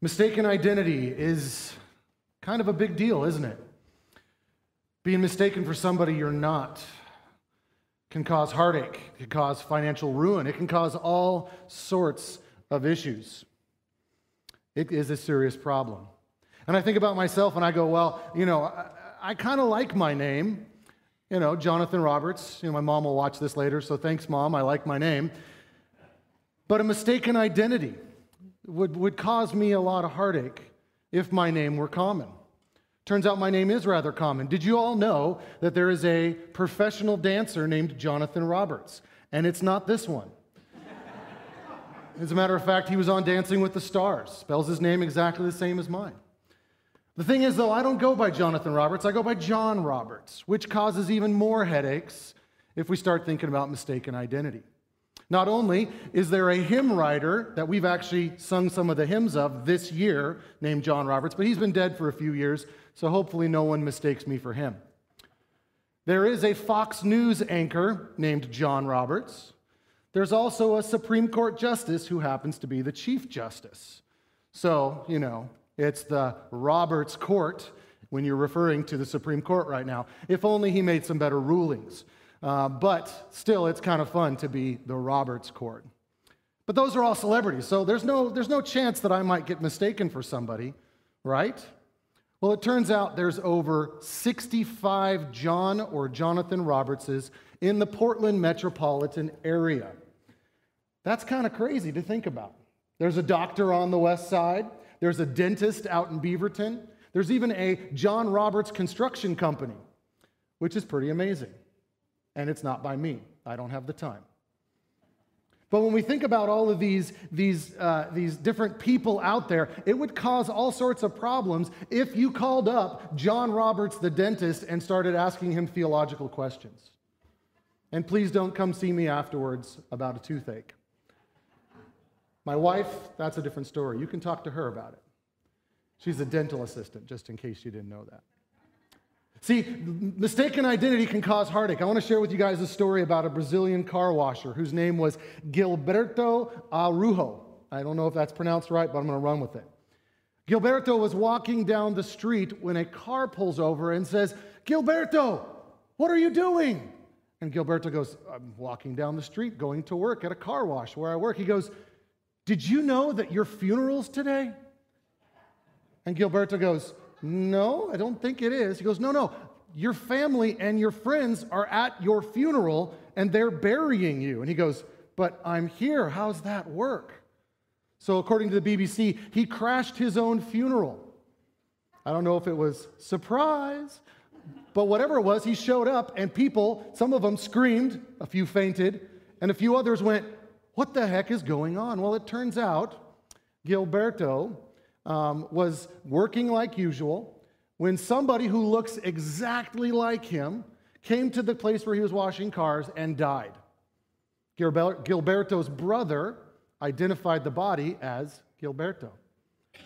Mistaken identity is kind of a big deal, isn't it? Being mistaken for somebody you're not can cause heartache, it can cause financial ruin, it can cause all sorts of issues. It is a serious problem. And I think about myself and I go, well, you know, I, I kind of like my name. You know, Jonathan Roberts. You know, my mom will watch this later, so thanks, mom. I like my name. But a mistaken identity would, would cause me a lot of heartache if my name were common. Turns out my name is rather common. Did you all know that there is a professional dancer named Jonathan Roberts? And it's not this one. As a matter of fact, he was on Dancing with the Stars, spells his name exactly the same as mine. The thing is, though, I don't go by Jonathan Roberts, I go by John Roberts, which causes even more headaches if we start thinking about mistaken identity. Not only is there a hymn writer that we've actually sung some of the hymns of this year named John Roberts, but he's been dead for a few years, so hopefully no one mistakes me for him. There is a Fox News anchor named John Roberts. There's also a Supreme Court justice who happens to be the Chief Justice. So, you know, it's the Roberts Court when you're referring to the Supreme Court right now. If only he made some better rulings. Uh, but still, it's kind of fun to be the Roberts Court. But those are all celebrities, so there's no, there's no chance that I might get mistaken for somebody, right? Well, it turns out there's over 65 John or Jonathan Robertses in the Portland metropolitan area. That's kind of crazy to think about. There's a doctor on the west side, there's a dentist out in Beaverton, there's even a John Roberts construction company, which is pretty amazing and it's not by me. I don't have the time. But when we think about all of these, these, uh, these different people out there, it would cause all sorts of problems if you called up John Roberts, the dentist, and started asking him theological questions. And please don't come see me afterwards about a toothache. My wife, that's a different story. You can talk to her about it. She's a dental assistant, just in case you didn't know that. See, mistaken identity can cause heartache. I want to share with you guys a story about a Brazilian car washer whose name was Gilberto Araujo. I don't know if that's pronounced right, but I'm going to run with it. Gilberto was walking down the street when a car pulls over and says, Gilberto, what are you doing? And Gilberto goes, I'm walking down the street going to work at a car wash where I work. He goes, Did you know that your funeral's today? And Gilberto goes, no, I don't think it is. He goes, No, no. Your family and your friends are at your funeral and they're burying you. And he goes, But I'm here. How's that work? So, according to the BBC, he crashed his own funeral. I don't know if it was surprise, but whatever it was, he showed up and people, some of them screamed, a few fainted, and a few others went, What the heck is going on? Well, it turns out Gilberto um, was working like usual when somebody who looks exactly like him came to the place where he was washing cars and died. Gilberto's brother identified the body as Gilberto.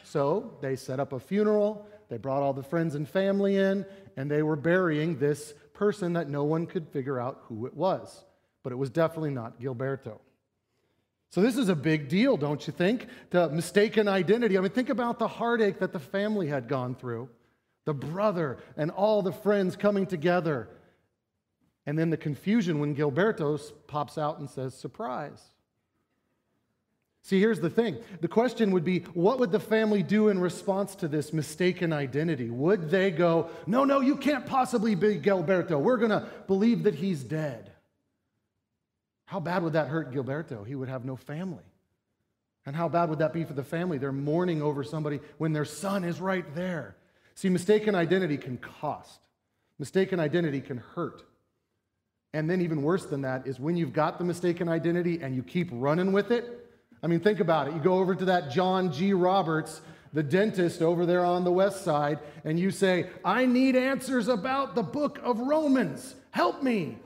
So they set up a funeral, they brought all the friends and family in, and they were burying this person that no one could figure out who it was. But it was definitely not Gilberto. So, this is a big deal, don't you think? The mistaken identity. I mean, think about the heartache that the family had gone through, the brother and all the friends coming together. And then the confusion when Gilberto pops out and says, surprise. See, here's the thing. The question would be what would the family do in response to this mistaken identity? Would they go, no, no, you can't possibly be Gilberto. We're going to believe that he's dead? How bad would that hurt Gilberto? He would have no family. And how bad would that be for the family? They're mourning over somebody when their son is right there. See, mistaken identity can cost, mistaken identity can hurt. And then, even worse than that, is when you've got the mistaken identity and you keep running with it. I mean, think about it. You go over to that John G. Roberts, the dentist over there on the west side, and you say, I need answers about the book of Romans. Help me.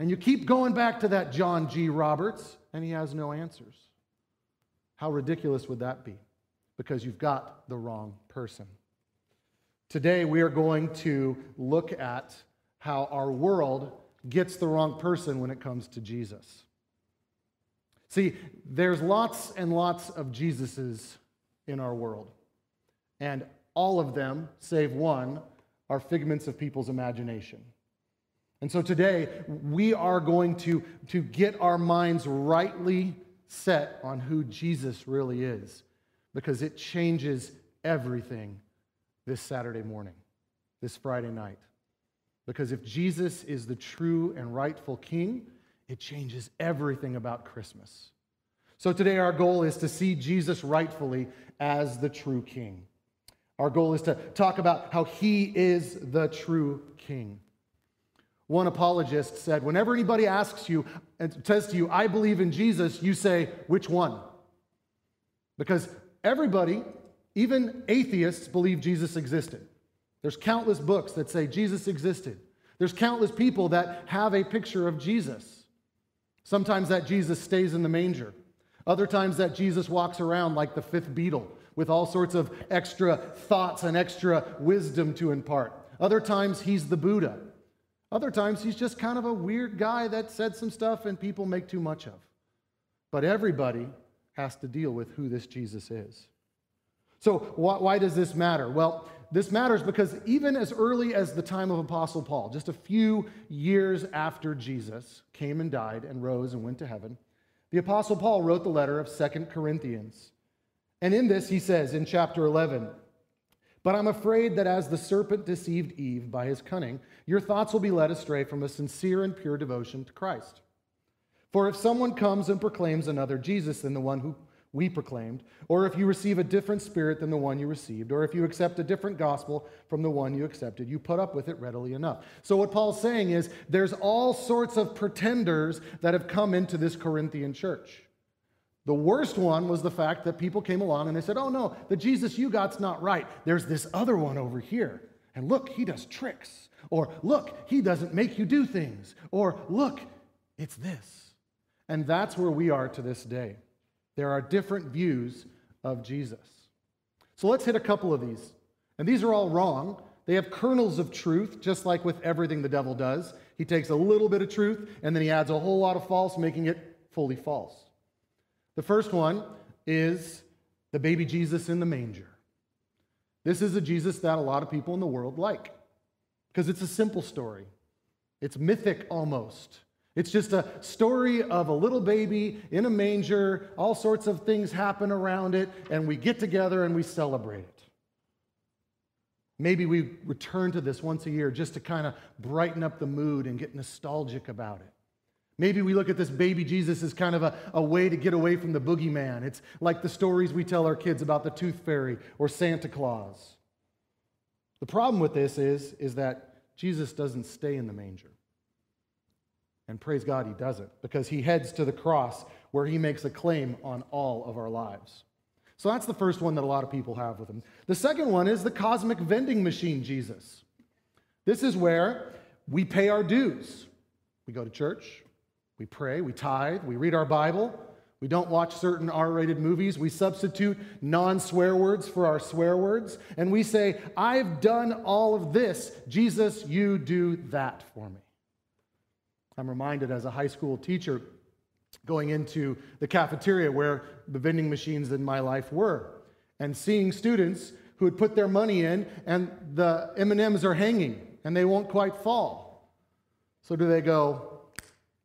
And you keep going back to that John G. Roberts, and he has no answers. How ridiculous would that be? Because you've got the wrong person. Today, we are going to look at how our world gets the wrong person when it comes to Jesus. See, there's lots and lots of Jesuses in our world. And all of them, save one, are figments of people's imagination. And so today, we are going to, to get our minds rightly set on who Jesus really is because it changes everything this Saturday morning, this Friday night. Because if Jesus is the true and rightful king, it changes everything about Christmas. So today, our goal is to see Jesus rightfully as the true king. Our goal is to talk about how he is the true king. One apologist said, Whenever anybody asks you and says to you, I believe in Jesus, you say, Which one? Because everybody, even atheists, believe Jesus existed. There's countless books that say Jesus existed. There's countless people that have a picture of Jesus. Sometimes that Jesus stays in the manger. Other times that Jesus walks around like the fifth Beatle with all sorts of extra thoughts and extra wisdom to impart. Other times he's the Buddha. Other times, he's just kind of a weird guy that said some stuff and people make too much of. But everybody has to deal with who this Jesus is. So, why, does this matter? Well, this matters because even as early as the time of Apostle Paul, just a few years after Jesus came and died and rose and went to heaven, the Apostle Paul wrote the letter of Second Corinthians. And in this, he says in chapter 11, but I'm afraid that as the serpent deceived Eve by his cunning, your thoughts will be led astray from a sincere and pure devotion to Christ. For if someone comes and proclaims another Jesus than the one who we proclaimed, or if you receive a different spirit than the one you received, or if you accept a different gospel from the one you accepted, you put up with it readily enough. So, what Paul's saying is there's all sorts of pretenders that have come into this Corinthian church. The worst one was the fact that people came along and they said, Oh no, the Jesus you got's not right. There's this other one over here. And look, he does tricks. Or look, he doesn't make you do things. Or look, it's this. And that's where we are to this day. There are different views of Jesus. So let's hit a couple of these. And these are all wrong. They have kernels of truth, just like with everything the devil does. He takes a little bit of truth and then he adds a whole lot of false, making it fully false. The first one is the baby Jesus in the manger. This is a Jesus that a lot of people in the world like because it's a simple story. It's mythic almost. It's just a story of a little baby in a manger. All sorts of things happen around it, and we get together and we celebrate it. Maybe we return to this once a year just to kind of brighten up the mood and get nostalgic about it. Maybe we look at this baby Jesus as kind of a, a way to get away from the boogeyman. It's like the stories we tell our kids about the tooth fairy or Santa Claus. The problem with this is, is that Jesus doesn't stay in the manger. And praise God, he doesn't, because he heads to the cross where he makes a claim on all of our lives. So that's the first one that a lot of people have with him. The second one is the cosmic vending machine Jesus. This is where we pay our dues. We go to church, we pray, we tithe, we read our Bible, we don't watch certain R rated movies. We substitute non swear words for our swear words. And we say, I've done all of this. Jesus, you do that for me. I'm reminded as a high school teacher going into the cafeteria where the vending machines in my life were and seeing students who had put their money in and the M&Ms are hanging and they won't quite fall. So do they go,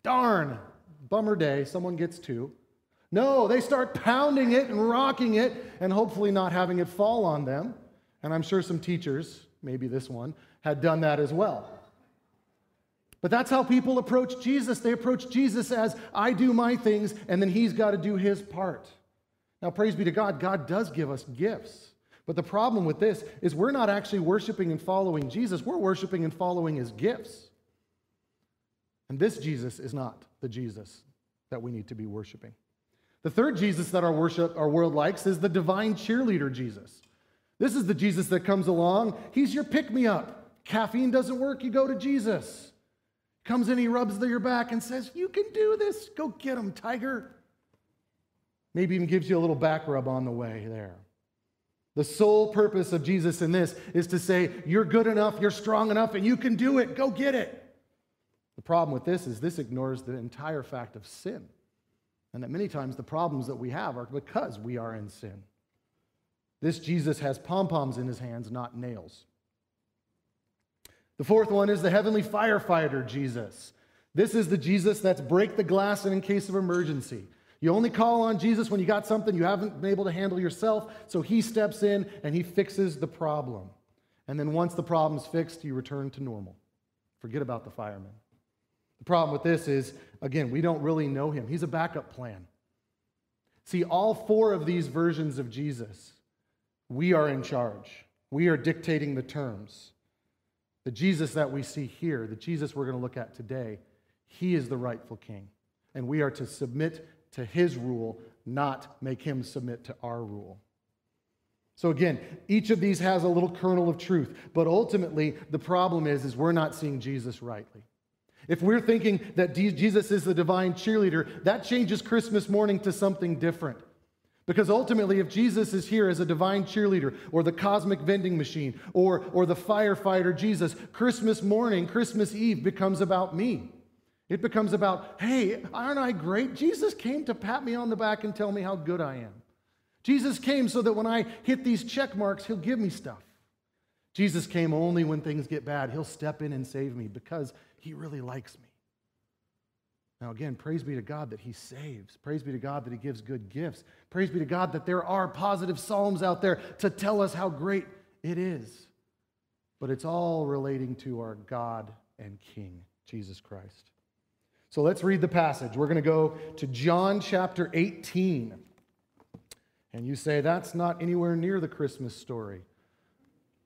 Darn, bummer day, someone gets two. No, they start pounding it and rocking it and hopefully not having it fall on them. And I'm sure some teachers, maybe this one, had done that as well. But that's how people approach Jesus. They approach Jesus as, I do my things, and then he's got to do his part. Now, praise be to God, God does give us gifts. But the problem with this is we're not actually worshiping and following Jesus, we're worshiping and following his gifts. And this Jesus is not the Jesus that we need to be worshiping. The third Jesus that our worship, our world likes is the divine cheerleader Jesus. This is the Jesus that comes along. He's your pick me up. Caffeine doesn't work, you go to Jesus. Comes in, he rubs your back and says, You can do this. Go get him, tiger. Maybe even gives you a little back rub on the way there. The sole purpose of Jesus in this is to say, You're good enough, you're strong enough, and you can do it. Go get it. The problem with this is this ignores the entire fact of sin. And that many times the problems that we have are because we are in sin. This Jesus has pom poms in his hands, not nails. The fourth one is the heavenly firefighter Jesus. This is the Jesus that's break the glass in case of emergency. You only call on Jesus when you got something you haven't been able to handle yourself, so he steps in and he fixes the problem. And then once the problem's fixed, you return to normal. Forget about the fireman. The problem with this is, again, we don't really know him. He's a backup plan. See, all four of these versions of Jesus, we are in charge. We are dictating the terms. The Jesus that we see here, the Jesus we're going to look at today, he is the rightful king. And we are to submit to his rule, not make him submit to our rule. So again, each of these has a little kernel of truth, but ultimately the problem is is we're not seeing Jesus rightly. If we're thinking that Jesus is the divine cheerleader, that changes Christmas morning to something different. Because ultimately, if Jesus is here as a divine cheerleader or the cosmic vending machine or, or the firefighter Jesus, Christmas morning, Christmas Eve becomes about me. It becomes about, hey, aren't I great? Jesus came to pat me on the back and tell me how good I am. Jesus came so that when I hit these check marks, he'll give me stuff. Jesus came only when things get bad. He'll step in and save me because he really likes me. Now, again, praise be to God that He saves. Praise be to God that He gives good gifts. Praise be to God that there are positive Psalms out there to tell us how great it is. But it's all relating to our God and King, Jesus Christ. So let's read the passage. We're going to go to John chapter 18. And you say, that's not anywhere near the Christmas story.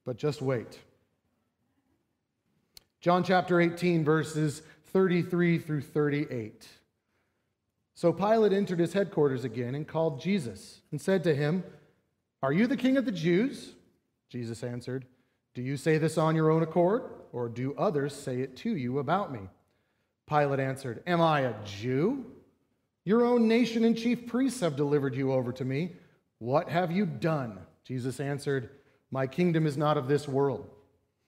But just wait. John chapter 18, verses 33 through 38. So Pilate entered his headquarters again and called Jesus and said to him, Are you the king of the Jews? Jesus answered, Do you say this on your own accord, or do others say it to you about me? Pilate answered, Am I a Jew? Your own nation and chief priests have delivered you over to me. What have you done? Jesus answered, My kingdom is not of this world.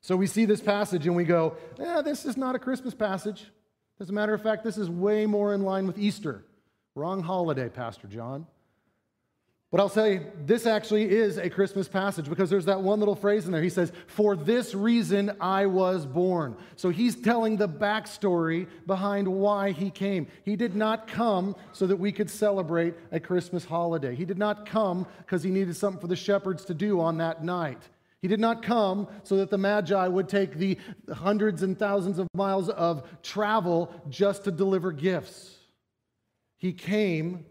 So we see this passage and we go, "Yeah, this is not a Christmas passage. As a matter of fact, this is way more in line with Easter. Wrong holiday, Pastor John. But I'll say this actually is a Christmas passage because there's that one little phrase in there. He says, For this reason I was born. So he's telling the backstory behind why he came. He did not come so that we could celebrate a Christmas holiday. He did not come because he needed something for the shepherds to do on that night. He did not come so that the Magi would take the hundreds and thousands of miles of travel just to deliver gifts. He came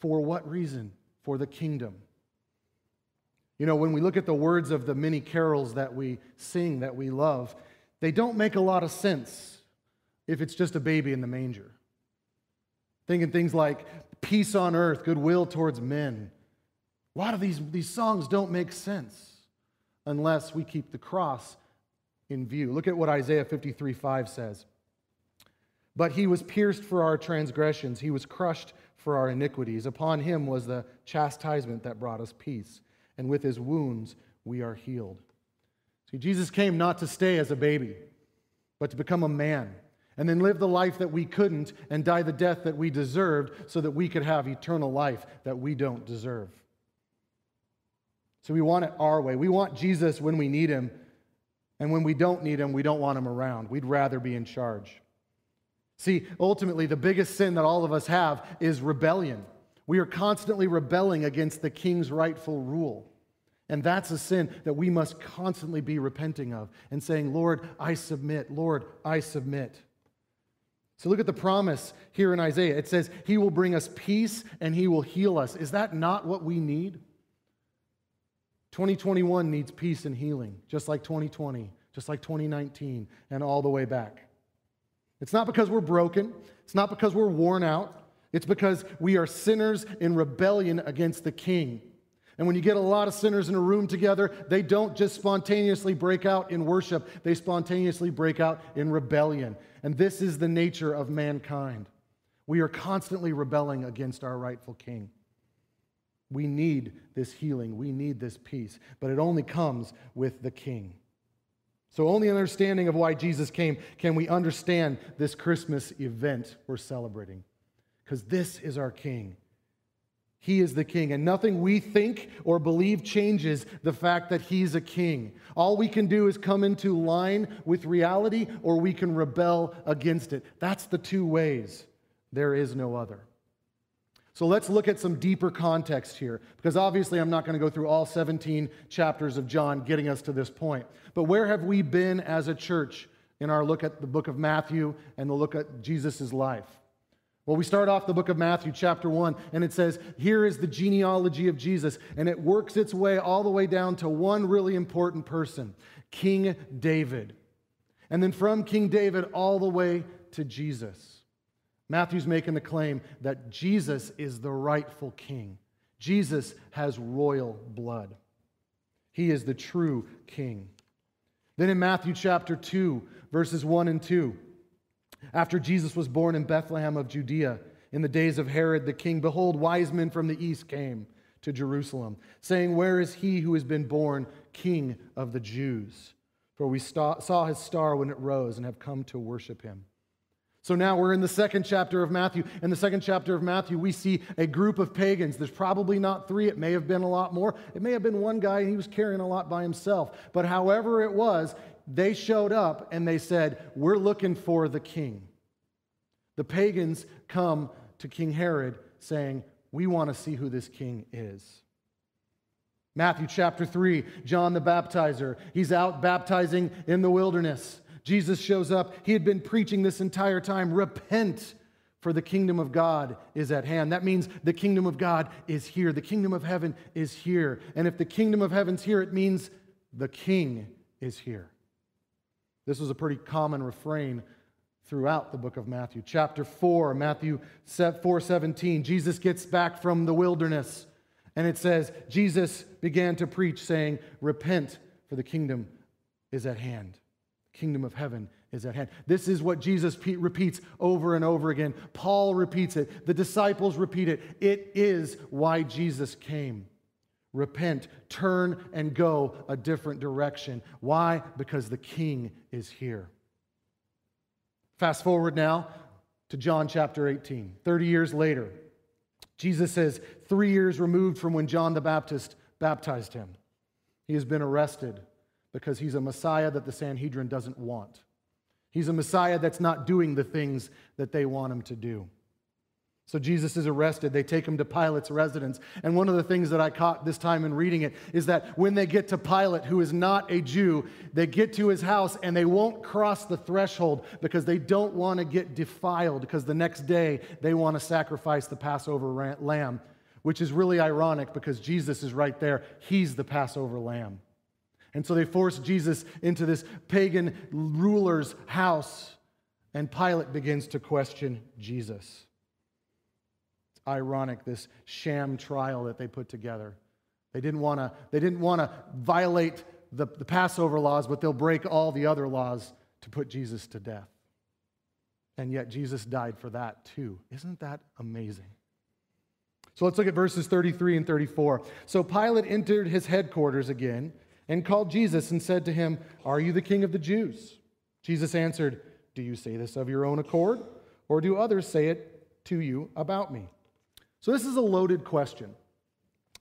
for what reason? For the kingdom. You know, when we look at the words of the many carols that we sing, that we love, they don't make a lot of sense if it's just a baby in the manger. Thinking things like peace on earth, goodwill towards men. A lot of these, these songs don't make sense unless we keep the cross in view. Look at what Isaiah 53 5 says. But he was pierced for our transgressions, he was crushed for our iniquities. Upon him was the chastisement that brought us peace, and with his wounds we are healed. See, Jesus came not to stay as a baby, but to become a man and then live the life that we couldn't and die the death that we deserved so that we could have eternal life that we don't deserve. So we want it our way. We want Jesus when we need him. And when we don't need him, we don't want him around. We'd rather be in charge. See, ultimately, the biggest sin that all of us have is rebellion. We are constantly rebelling against the king's rightful rule. And that's a sin that we must constantly be repenting of and saying, Lord, I submit. Lord, I submit. So look at the promise here in Isaiah. It says, He will bring us peace and He will heal us. Is that not what we need? 2021 needs peace and healing, just like 2020, just like 2019, and all the way back. It's not because we're broken, it's not because we're worn out, it's because we are sinners in rebellion against the King. And when you get a lot of sinners in a room together, they don't just spontaneously break out in worship, they spontaneously break out in rebellion. And this is the nature of mankind. We are constantly rebelling against our rightful king. We need this healing, we need this peace, but it only comes with the king. So, only understanding of why Jesus came can we understand this Christmas event we're celebrating. Because this is our king. He is the king, and nothing we think or believe changes the fact that he's a king. All we can do is come into line with reality, or we can rebel against it. That's the two ways. There is no other. So let's look at some deeper context here, because obviously I'm not going to go through all 17 chapters of John getting us to this point. But where have we been as a church in our look at the book of Matthew and the look at Jesus' life? Well, we start off the book of Matthew, chapter 1, and it says, Here is the genealogy of Jesus. And it works its way all the way down to one really important person, King David. And then from King David all the way to Jesus. Matthew's making the claim that Jesus is the rightful king. Jesus has royal blood. He is the true king. Then in Matthew chapter 2, verses 1 and 2, after Jesus was born in Bethlehem of Judea, in the days of Herod the king, behold, wise men from the east came to Jerusalem, saying, Where is he who has been born king of the Jews? For we saw his star when it rose and have come to worship him. So now we're in the second chapter of Matthew. In the second chapter of Matthew, we see a group of pagans. There's probably not three, it may have been a lot more. It may have been one guy and he was carrying a lot by himself. But however it was, they showed up and they said, We're looking for the king. The pagans come to King Herod saying, We want to see who this king is. Matthew chapter 3, John the baptizer, he's out baptizing in the wilderness. Jesus shows up. He had been preaching this entire time repent, for the kingdom of God is at hand. That means the kingdom of God is here. The kingdom of heaven is here. And if the kingdom of heaven's here, it means the king is here. This was a pretty common refrain throughout the book of Matthew. Chapter 4, Matthew 4 17, Jesus gets back from the wilderness. And it says, Jesus began to preach, saying, Repent, for the kingdom is at hand. Kingdom of heaven is at hand. This is what Jesus repeats over and over again. Paul repeats it. The disciples repeat it. It is why Jesus came. Repent, turn, and go a different direction. Why? Because the king is here. Fast forward now to John chapter 18. 30 years later, Jesus says, three years removed from when John the Baptist baptized him, he has been arrested because he's a Messiah that the Sanhedrin doesn't want. He's a Messiah that's not doing the things that they want him to do. So Jesus is arrested. They take him to Pilate's residence. And one of the things that I caught this time in reading it is that when they get to Pilate, who is not a Jew, they get to his house and they won't cross the threshold because they don't want to get defiled because the next day they want to sacrifice the Passover lamb, which is really ironic because Jesus is right there. He's the Passover lamb. And so they force Jesus into this pagan ruler's house, and Pilate begins to question Jesus It's ironic, this sham trial that they put together. They didn't want to they didn't want to violate the, the Passover laws, but they'll break all the other laws to put Jesus to death. And yet Jesus died for that too. Isn't that amazing? So let's look at verses 33 and 34. So Pilate entered his headquarters again and called Jesus and said to him, Are you the king of the Jews? Jesus answered, Do you say this of your own accord, or do others say it to you about me? So, this is a loaded question.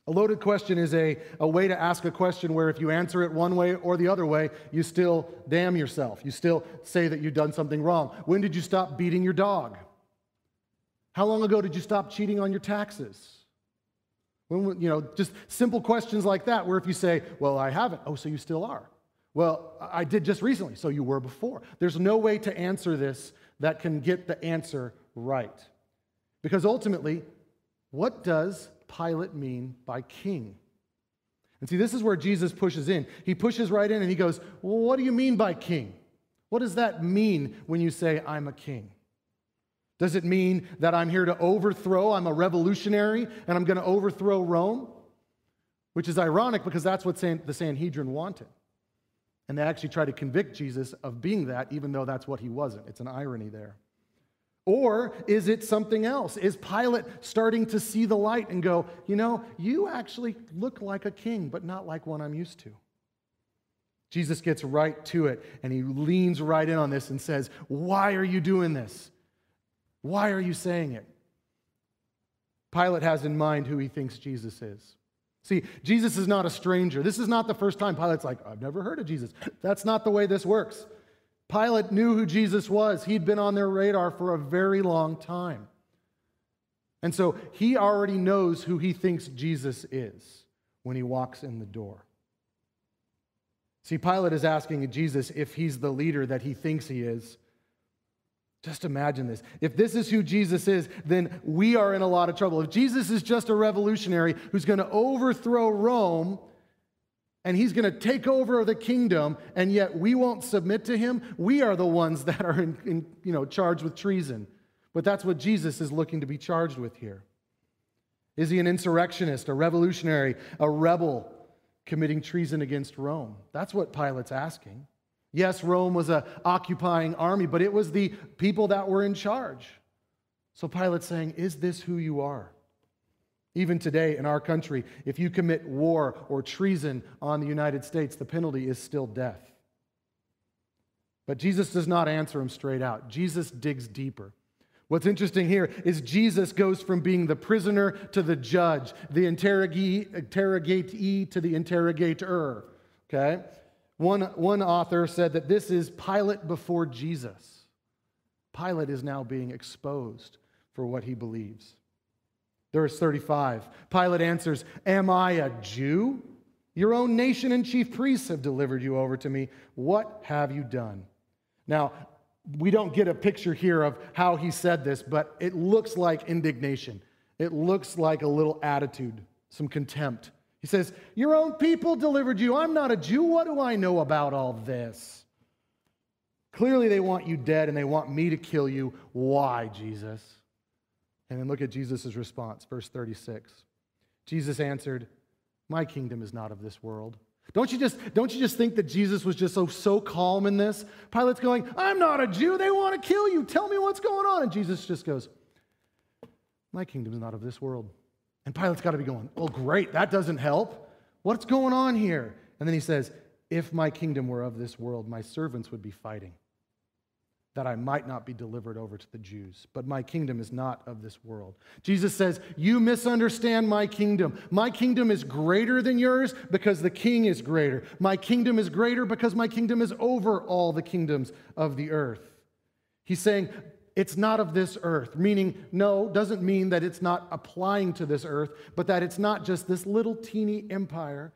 A loaded question is a, a way to ask a question where if you answer it one way or the other way, you still damn yourself. You still say that you've done something wrong. When did you stop beating your dog? How long ago did you stop cheating on your taxes? When, you know, just simple questions like that, where if you say, Well, I haven't, oh, so you still are. Well, I did just recently, so you were before. There's no way to answer this that can get the answer right. Because ultimately, what does Pilate mean by king? And see, this is where Jesus pushes in. He pushes right in and he goes, Well, what do you mean by king? What does that mean when you say, I'm a king? Does it mean that I'm here to overthrow, I'm a revolutionary, and I'm going to overthrow Rome? which is ironic because that's what the Sanhedrin wanted. And they actually tried to convict Jesus of being that, even though that's what he wasn't. It's an irony there. Or is it something else? Is Pilate starting to see the light and go, you know, you actually look like a king, but not like one I'm used to? Jesus gets right to it and he leans right in on this and says, Why are you doing this? Why are you saying it? Pilate has in mind who he thinks Jesus is. See, Jesus is not a stranger. This is not the first time Pilate's like, I've never heard of Jesus. That's not the way this works. Pilate knew who Jesus was, he'd been on their radar for a very long time. And so he already knows who he thinks Jesus is when he walks in the door. See, Pilate is asking Jesus if he's the leader that he thinks he is. Just imagine this. If this is who Jesus is, then we are in a lot of trouble. If Jesus is just a revolutionary who's going to overthrow Rome and he's going to take over the kingdom, and yet we won't submit to him, we are the ones that are in, in, you know, charged with treason. But that's what Jesus is looking to be charged with here. Is he an insurrectionist, a revolutionary, a rebel? committing treason against Rome. That's what Pilate's asking. Yes, Rome was an occupying army, but it was the people that were in charge. So Pilate's saying, Is this who you are? Even today in our country, if you commit war or treason on the United States, the penalty is still death. But Jesus does not answer him straight out. Jesus digs deeper. What's interesting here is Jesus goes from being the prisoner to the judge, the interrogatee to the interrogator. Okay? One, one author said that this is Pilate before Jesus. Pilate is now being exposed for what he believes. Verse 35 Pilate answers, Am I a Jew? Your own nation and chief priests have delivered you over to me. What have you done? Now, we don't get a picture here of how he said this, but it looks like indignation. It looks like a little attitude, some contempt. He says, Your own people delivered you. I'm not a Jew. What do I know about all this? Clearly, they want you dead and they want me to kill you. Why, Jesus? And then look at Jesus' response, verse 36. Jesus answered, My kingdom is not of this world. Don't you just, don't you just think that Jesus was just so, so calm in this? Pilate's going, I'm not a Jew. They want to kill you. Tell me what's going on. And Jesus just goes, My kingdom is not of this world. And Pilate's got to be going, Oh, great. That doesn't help. What's going on here? And then he says, If my kingdom were of this world, my servants would be fighting that I might not be delivered over to the Jews. But my kingdom is not of this world. Jesus says, You misunderstand my kingdom. My kingdom is greater than yours because the king is greater. My kingdom is greater because my kingdom is over all the kingdoms of the earth. He's saying, it's not of this earth, meaning, no, doesn't mean that it's not applying to this earth, but that it's not just this little teeny empire.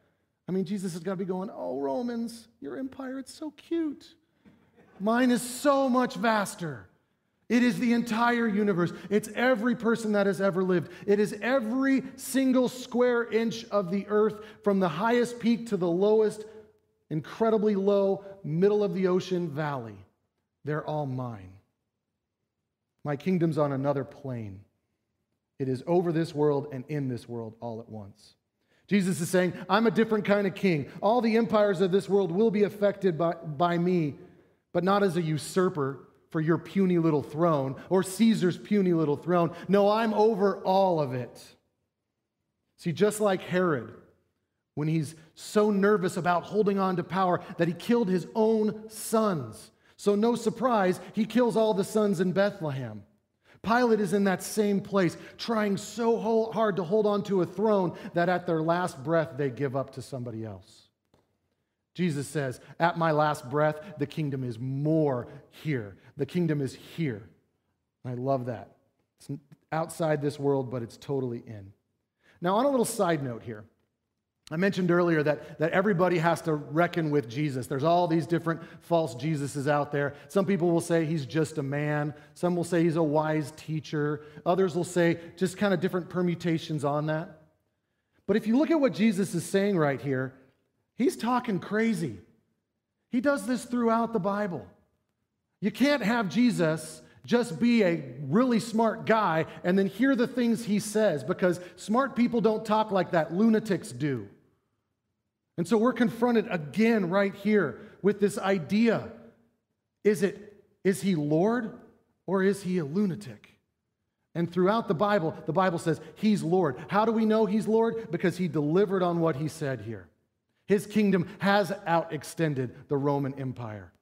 I mean, Jesus has got to be going, Oh, Romans, your empire, it's so cute. Mine is so much vaster. It is the entire universe. It's every person that has ever lived. It is every single square inch of the earth, from the highest peak to the lowest, incredibly low, middle of the ocean valley. They're all mine. My kingdom's on another plane. It is over this world and in this world all at once. Jesus is saying, I'm a different kind of king. All the empires of this world will be affected by, by me but not as a usurper for your puny little throne or Caesar's puny little throne. No, I'm over all of it. See, just like Herod, when he's so nervous about holding on to power that he killed his own sons. So, no surprise, he kills all the sons in Bethlehem. Pilate is in that same place, trying so hard to hold on to a throne that at their last breath they give up to somebody else. Jesus says, At my last breath, the kingdom is more here. The kingdom is here. And I love that. It's outside this world, but it's totally in. Now, on a little side note here, I mentioned earlier that, that everybody has to reckon with Jesus. There's all these different false Jesuses out there. Some people will say he's just a man. Some will say he's a wise teacher. Others will say just kind of different permutations on that. But if you look at what Jesus is saying right here, He's talking crazy. He does this throughout the Bible. You can't have Jesus just be a really smart guy and then hear the things he says because smart people don't talk like that, lunatics do. And so we're confronted again right here with this idea. Is it is he Lord or is he a lunatic? And throughout the Bible, the Bible says he's Lord. How do we know he's Lord? Because he delivered on what he said here. His kingdom has outextended the Roman Empire.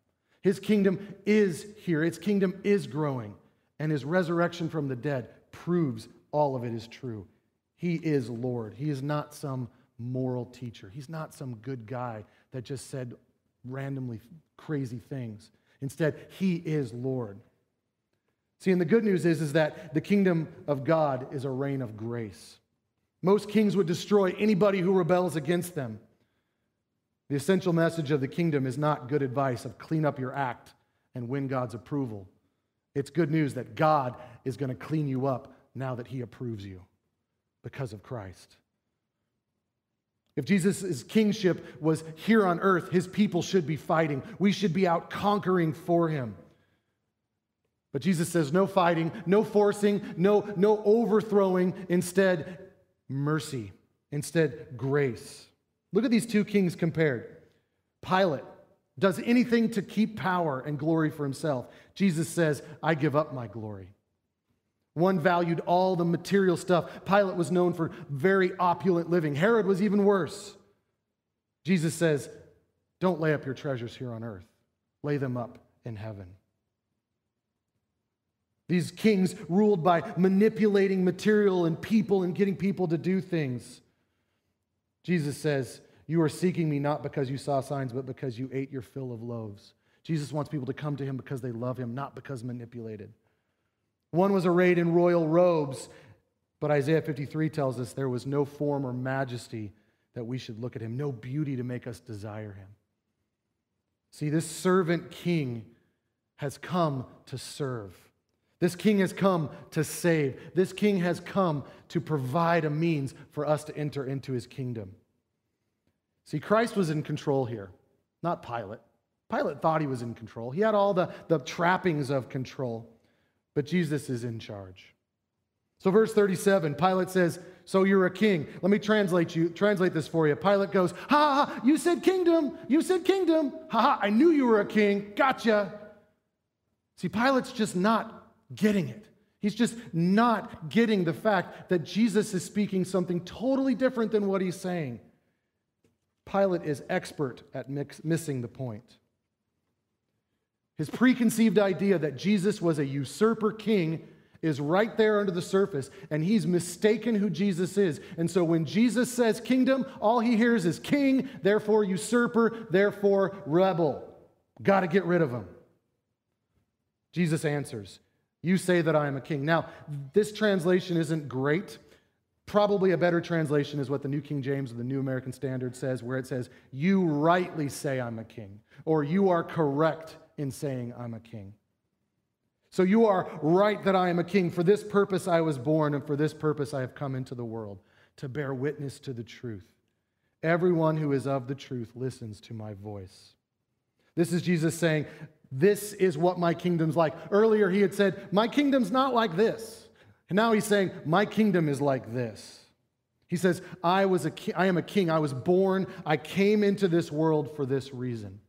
His kingdom is here, its kingdom is growing, and his resurrection from the dead proves all of it is true. He is Lord. He is not some moral teacher, he's not some good guy that just said randomly crazy things. Instead, he is Lord. See, and the good news is, is that the kingdom of God is a reign of grace. Most kings would destroy anybody who rebels against them. The essential message of the kingdom is not good advice of clean up your act and win God's approval. It's good news that God is going to clean you up now that he approves you because of Christ. If Jesus' kingship was here on earth, his people should be fighting. We should be out conquering for him. But Jesus says no fighting, no forcing, no, no overthrowing. Instead, mercy. Instead, grace. Look at these two kings compared. Pilate does anything to keep power and glory for himself. Jesus says, I give up my glory. One valued all the material stuff. Pilate was known for very opulent living. Herod was even worse. Jesus says, Don't lay up your treasures here on earth, lay them up in heaven. These kings ruled by manipulating material and people and getting people to do things. Jesus says, You are seeking me not because you saw signs, but because you ate your fill of loaves. Jesus wants people to come to him because they love him, not because manipulated. One was arrayed in royal robes, but Isaiah 53 tells us there was no form or majesty that we should look at him, no beauty to make us desire him. See, this servant king has come to serve. This king has come to save. This king has come to provide a means for us to enter into his kingdom. See, Christ was in control here, not Pilate. Pilate thought he was in control. He had all the, the trappings of control, but Jesus is in charge. So, verse 37, Pilate says, So you're a king. Let me translate you, translate this for you. Pilate goes, Ha ha, you said kingdom. You said kingdom. Ha ha, I knew you were a king. Gotcha. See, Pilate's just not getting it. He's just not getting the fact that Jesus is speaking something totally different than what he's saying. Pilate is expert at mix, missing the point. His preconceived idea that Jesus was a usurper king is right there under the surface, and he's mistaken who Jesus is. And so when Jesus says kingdom, all he hears is king, therefore usurper, therefore rebel. Got to get rid of him. Jesus answers, you say that I am a king. Now, this translation isn't great. Probably a better translation is what the New King James or the New American Standard says, where it says, You rightly say I'm a king, or you are correct in saying I'm a king. So you are right that I am a king. For this purpose I was born, and for this purpose I have come into the world, to bear witness to the truth. Everyone who is of the truth listens to my voice. This is Jesus saying, this is what my kingdom's like. Earlier, he had said, My kingdom's not like this. And now he's saying, My kingdom is like this. He says, I, was a ki- I am a king. I was born. I came into this world for this reason.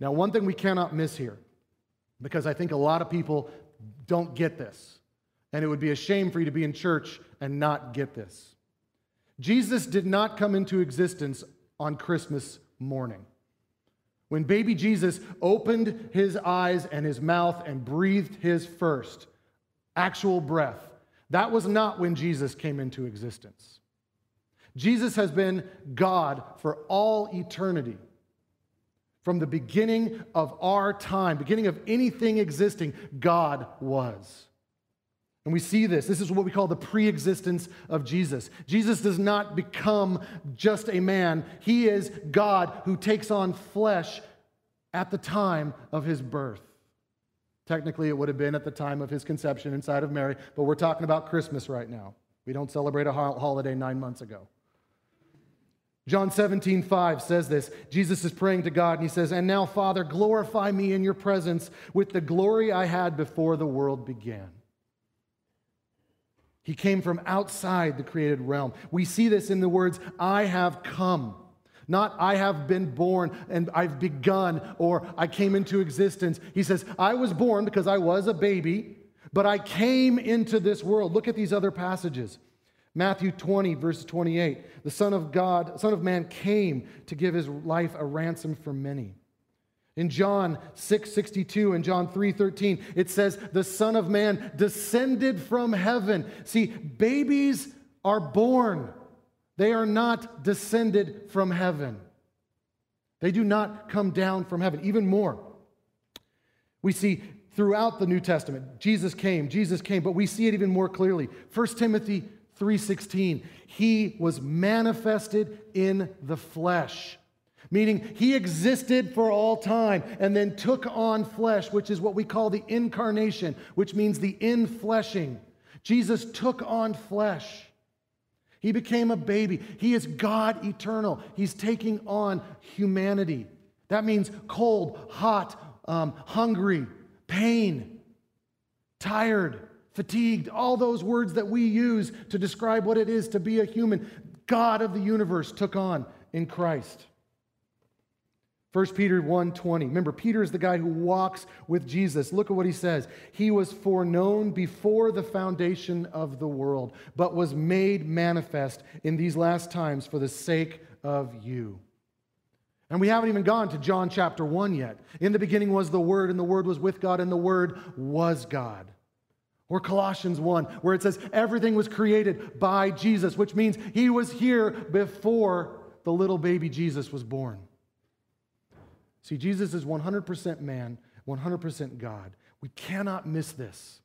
Now, one thing we cannot miss here, because I think a lot of people don't get this, and it would be a shame for you to be in church and not get this. Jesus did not come into existence on Christmas morning. When baby Jesus opened his eyes and his mouth and breathed his first actual breath, that was not when Jesus came into existence. Jesus has been God for all eternity. From the beginning of our time, beginning of anything existing, God was. And we see this. This is what we call the pre existence of Jesus. Jesus does not become just a man, he is God who takes on flesh at the time of his birth. Technically, it would have been at the time of his conception inside of Mary, but we're talking about Christmas right now. We don't celebrate a holiday nine months ago. John 17, 5 says this. Jesus is praying to God and he says, And now, Father, glorify me in your presence with the glory I had before the world began. He came from outside the created realm. We see this in the words, I have come. Not, I have been born and I've begun or I came into existence. He says, I was born because I was a baby, but I came into this world. Look at these other passages. Matthew 20, verse 28. The Son of God, Son of Man came to give his life a ransom for many. In John 6 62 and John 3 13, it says, The Son of Man descended from heaven. See, babies are born, they are not descended from heaven. They do not come down from heaven. Even more, we see throughout the New Testament, Jesus came, Jesus came, but we see it even more clearly. 1 Timothy 3:16, he was manifested in the flesh meaning he existed for all time and then took on flesh, which is what we call the incarnation, which means the infleshing. Jesus took on flesh. He became a baby. He is God eternal. He's taking on humanity. That means cold, hot, um, hungry, pain, tired, fatigued, all those words that we use to describe what it is to be a human. God of the universe took on in Christ. 1 Peter 1:20. Remember Peter is the guy who walks with Jesus. Look at what he says. He was foreknown before the foundation of the world, but was made manifest in these last times for the sake of you. And we haven't even gone to John chapter 1 yet. In the beginning was the word and the word was with God and the word was God. Or Colossians 1, where it says everything was created by Jesus, which means he was here before the little baby Jesus was born. See, Jesus is 100% man, 100% God. We cannot miss this.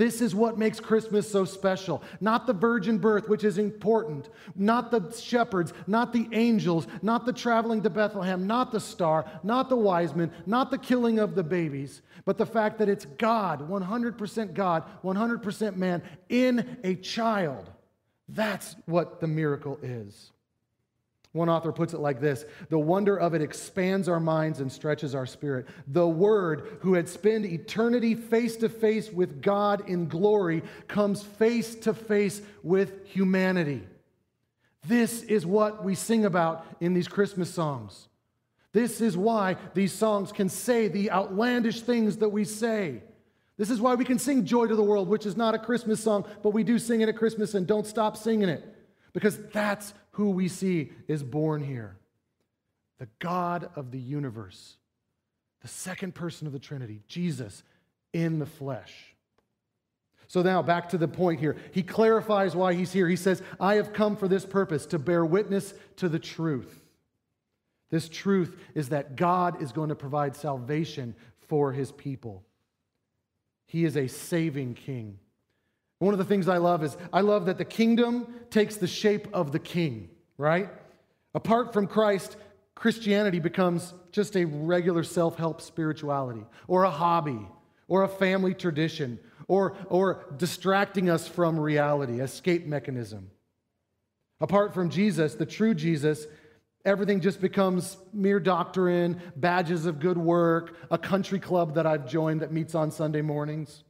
This is what makes Christmas so special. Not the virgin birth, which is important, not the shepherds, not the angels, not the traveling to Bethlehem, not the star, not the wise men, not the killing of the babies, but the fact that it's God, 100% God, 100% man, in a child. That's what the miracle is. One author puts it like this The wonder of it expands our minds and stretches our spirit. The Word, who had spent eternity face to face with God in glory, comes face to face with humanity. This is what we sing about in these Christmas songs. This is why these songs can say the outlandish things that we say. This is why we can sing Joy to the World, which is not a Christmas song, but we do sing it at Christmas and don't stop singing it. Because that's who we see is born here the God of the universe, the second person of the Trinity, Jesus in the flesh. So now back to the point here. He clarifies why he's here. He says, I have come for this purpose to bear witness to the truth. This truth is that God is going to provide salvation for his people. He is a saving king. One of the things I love is I love that the kingdom takes the shape of the king, right? Apart from Christ, Christianity becomes just a regular self help spirituality or a hobby or a family tradition or, or distracting us from reality, escape mechanism. Apart from Jesus, the true Jesus, everything just becomes mere doctrine, badges of good work, a country club that I've joined that meets on Sunday mornings.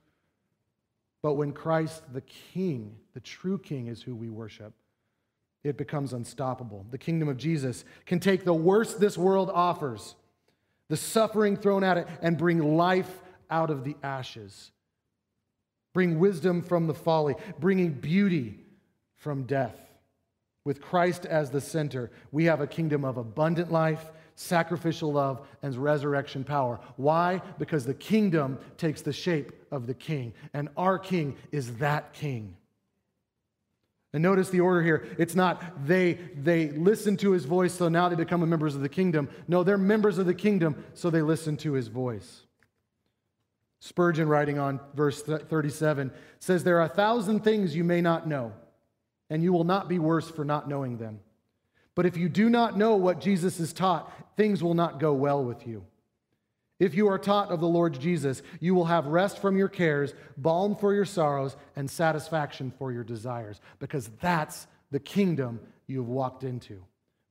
But when Christ, the King, the true King, is who we worship, it becomes unstoppable. The kingdom of Jesus can take the worst this world offers, the suffering thrown at it, and bring life out of the ashes. Bring wisdom from the folly, bringing beauty from death. With Christ as the center, we have a kingdom of abundant life sacrificial love, and resurrection power. Why? Because the kingdom takes the shape of the king, and our king is that king. And notice the order here. It's not they they listen to his voice, so now they become members of the kingdom. No, they're members of the kingdom, so they listen to his voice. Spurgeon, writing on verse 37, says, There are a thousand things you may not know, and you will not be worse for not knowing them. But if you do not know what Jesus has taught, things will not go well with you. If you are taught of the Lord Jesus, you will have rest from your cares, balm for your sorrows, and satisfaction for your desires, because that's the kingdom you have walked into,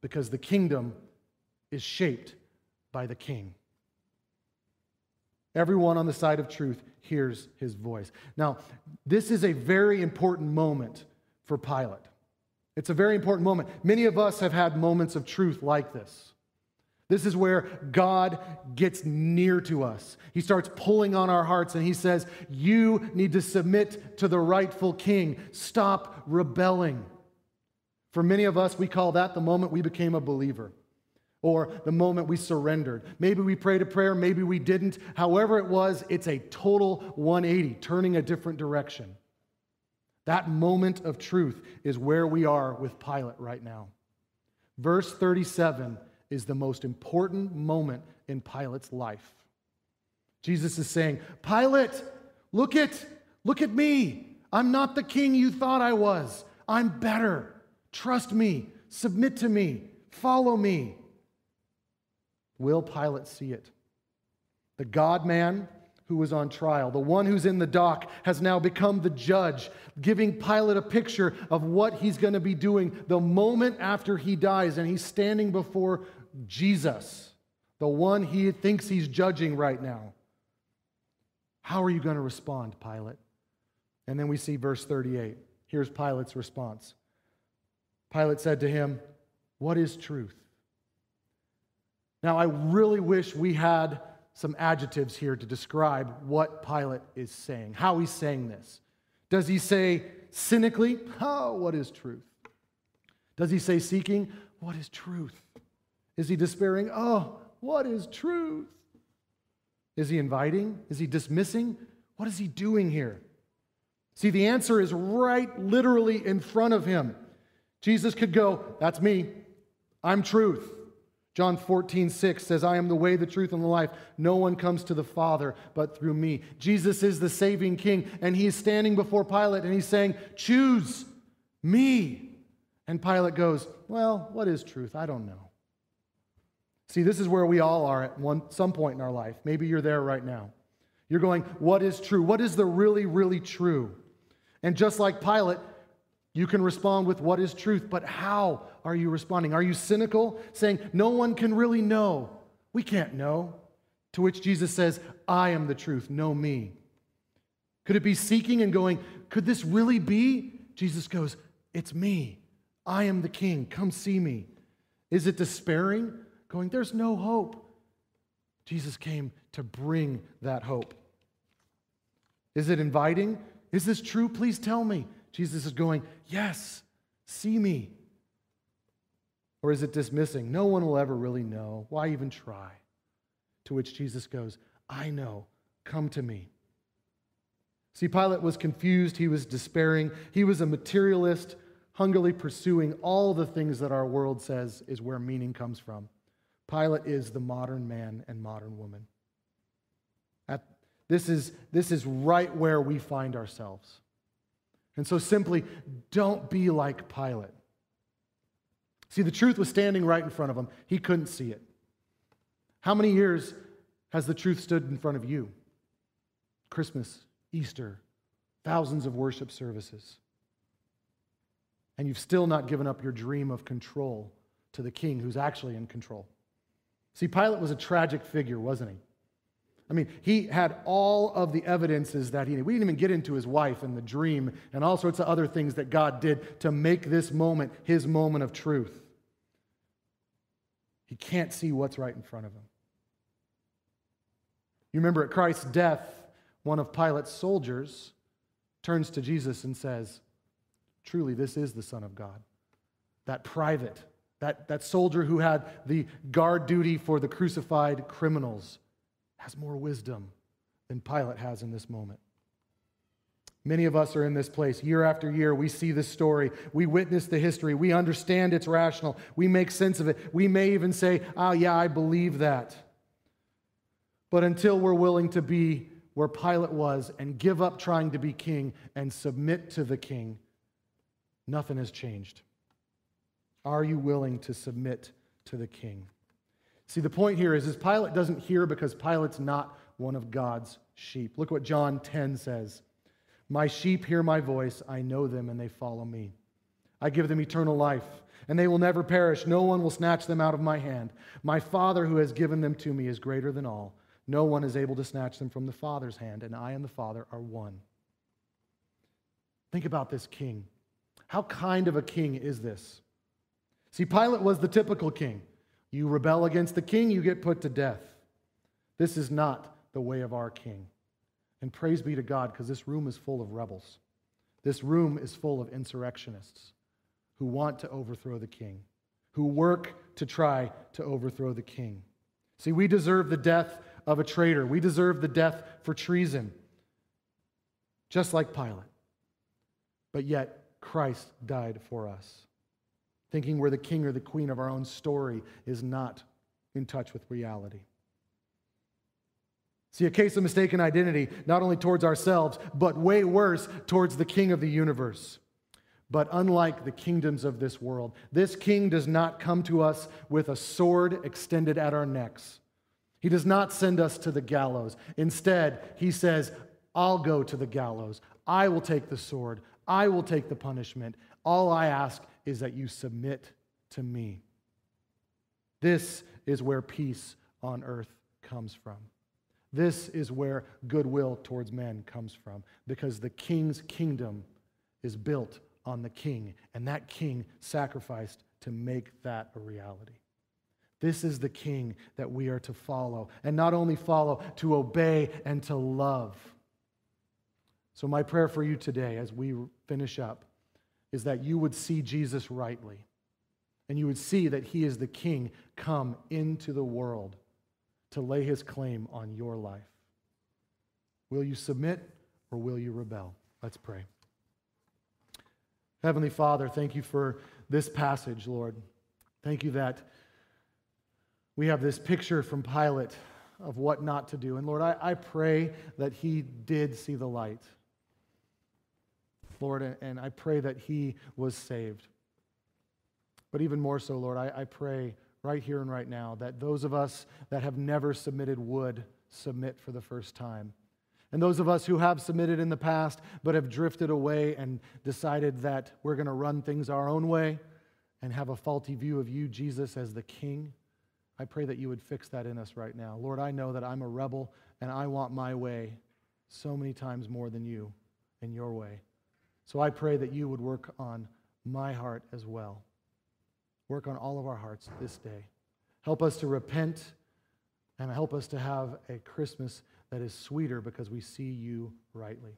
because the kingdom is shaped by the king. Everyone on the side of truth hears his voice. Now, this is a very important moment for Pilate. It's a very important moment. Many of us have had moments of truth like this. This is where God gets near to us. He starts pulling on our hearts and he says, You need to submit to the rightful king. Stop rebelling. For many of us, we call that the moment we became a believer or the moment we surrendered. Maybe we prayed a prayer, maybe we didn't. However, it was, it's a total 180, turning a different direction. That moment of truth is where we are with Pilate right now. Verse 37 is the most important moment in Pilate's life. Jesus is saying, Pilate, look at, look at me. I'm not the king you thought I was. I'm better. Trust me. Submit to me. Follow me. Will Pilate see it? The God man who was on trial, the one who's in the dock, has now become the judge, giving Pilate a picture of what he's going to be doing the moment after he dies. And he's standing before Jesus, the one he thinks he's judging right now. How are you going to respond, Pilate? And then we see verse 38. Here's Pilate's response Pilate said to him, What is truth? Now, I really wish we had some adjectives here to describe what Pilate is saying, how he's saying this. Does he say cynically, Oh, what is truth? Does he say seeking, What is truth? Is he despairing? Oh, what is truth? Is he inviting? Is he dismissing? What is he doing here? See, the answer is right literally in front of him. Jesus could go, That's me. I'm truth. John 14, 6 says, I am the way, the truth, and the life. No one comes to the Father but through me. Jesus is the saving king, and he's standing before Pilate and he's saying, Choose me. And Pilate goes, Well, what is truth? I don't know. See, this is where we all are at one, some point in our life. Maybe you're there right now. You're going, What is true? What is the really, really true? And just like Pilate, you can respond with what is truth, but how are you responding? Are you cynical, saying, No one can really know? We can't know. To which Jesus says, I am the truth, know me. Could it be seeking and going, Could this really be? Jesus goes, It's me. I am the king. Come see me. Is it despairing? Going, There's no hope. Jesus came to bring that hope. Is it inviting? Is this true? Please tell me. Jesus is going, Yes, see me. Or is it dismissing? No one will ever really know. Why even try? To which Jesus goes, I know. Come to me. See, Pilate was confused. He was despairing. He was a materialist, hungrily pursuing all the things that our world says is where meaning comes from. Pilate is the modern man and modern woman. At, this, is, this is right where we find ourselves. And so simply don't be like Pilate. See, the truth was standing right in front of him. He couldn't see it. How many years has the truth stood in front of you? Christmas, Easter, thousands of worship services. And you've still not given up your dream of control to the king who's actually in control. See, Pilate was a tragic figure, wasn't he? I mean, he had all of the evidences that he needed. We didn't even get into his wife and the dream and all sorts of other things that God did to make this moment his moment of truth. He can't see what's right in front of him. You remember at Christ's death, one of Pilate's soldiers turns to Jesus and says, Truly, this is the Son of God. That private that, that soldier who had the guard duty for the crucified criminals has more wisdom than Pilate has in this moment. Many of us are in this place. Year after year, we see this story. We witness the history. We understand it's rational. We make sense of it. We may even say, oh, yeah, I believe that. But until we're willing to be where Pilate was and give up trying to be king and submit to the king, nothing has changed. Are you willing to submit to the king? See, the point here is, is Pilate doesn't hear because Pilate's not one of God's sheep. Look what John 10 says. My sheep hear my voice, I know them, and they follow me. I give them eternal life, and they will never perish. No one will snatch them out of my hand. My Father, who has given them to me, is greater than all. No one is able to snatch them from the Father's hand, and I and the Father are one. Think about this king. How kind of a king is this? See, Pilate was the typical king. You rebel against the king, you get put to death. This is not the way of our king. And praise be to God, because this room is full of rebels. This room is full of insurrectionists who want to overthrow the king, who work to try to overthrow the king. See, we deserve the death of a traitor. We deserve the death for treason, just like Pilate. But yet, Christ died for us. Thinking we're the king or the queen of our own story is not in touch with reality. See, a case of mistaken identity, not only towards ourselves, but way worse, towards the king of the universe. But unlike the kingdoms of this world, this king does not come to us with a sword extended at our necks. He does not send us to the gallows. Instead, he says, I'll go to the gallows. I will take the sword. I will take the punishment. All I ask is that you submit to me. This is where peace on earth comes from. This is where goodwill towards men comes from, because the king's kingdom is built on the king, and that king sacrificed to make that a reality. This is the king that we are to follow, and not only follow, to obey and to love. So, my prayer for you today as we finish up is that you would see Jesus rightly, and you would see that he is the king come into the world to lay his claim on your life. Will you submit or will you rebel? Let's pray. Heavenly Father, thank you for this passage, Lord. Thank you that we have this picture from Pilate of what not to do. And Lord, I, I pray that he did see the light. Lord, and I pray that he was saved. But even more so, Lord, I, I pray right here and right now that those of us that have never submitted would submit for the first time. And those of us who have submitted in the past but have drifted away and decided that we're going to run things our own way and have a faulty view of you, Jesus, as the King, I pray that you would fix that in us right now. Lord, I know that I'm a rebel and I want my way so many times more than you in your way. So I pray that you would work on my heart as well. Work on all of our hearts this day. Help us to repent and help us to have a Christmas that is sweeter because we see you rightly.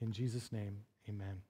In Jesus' name, amen.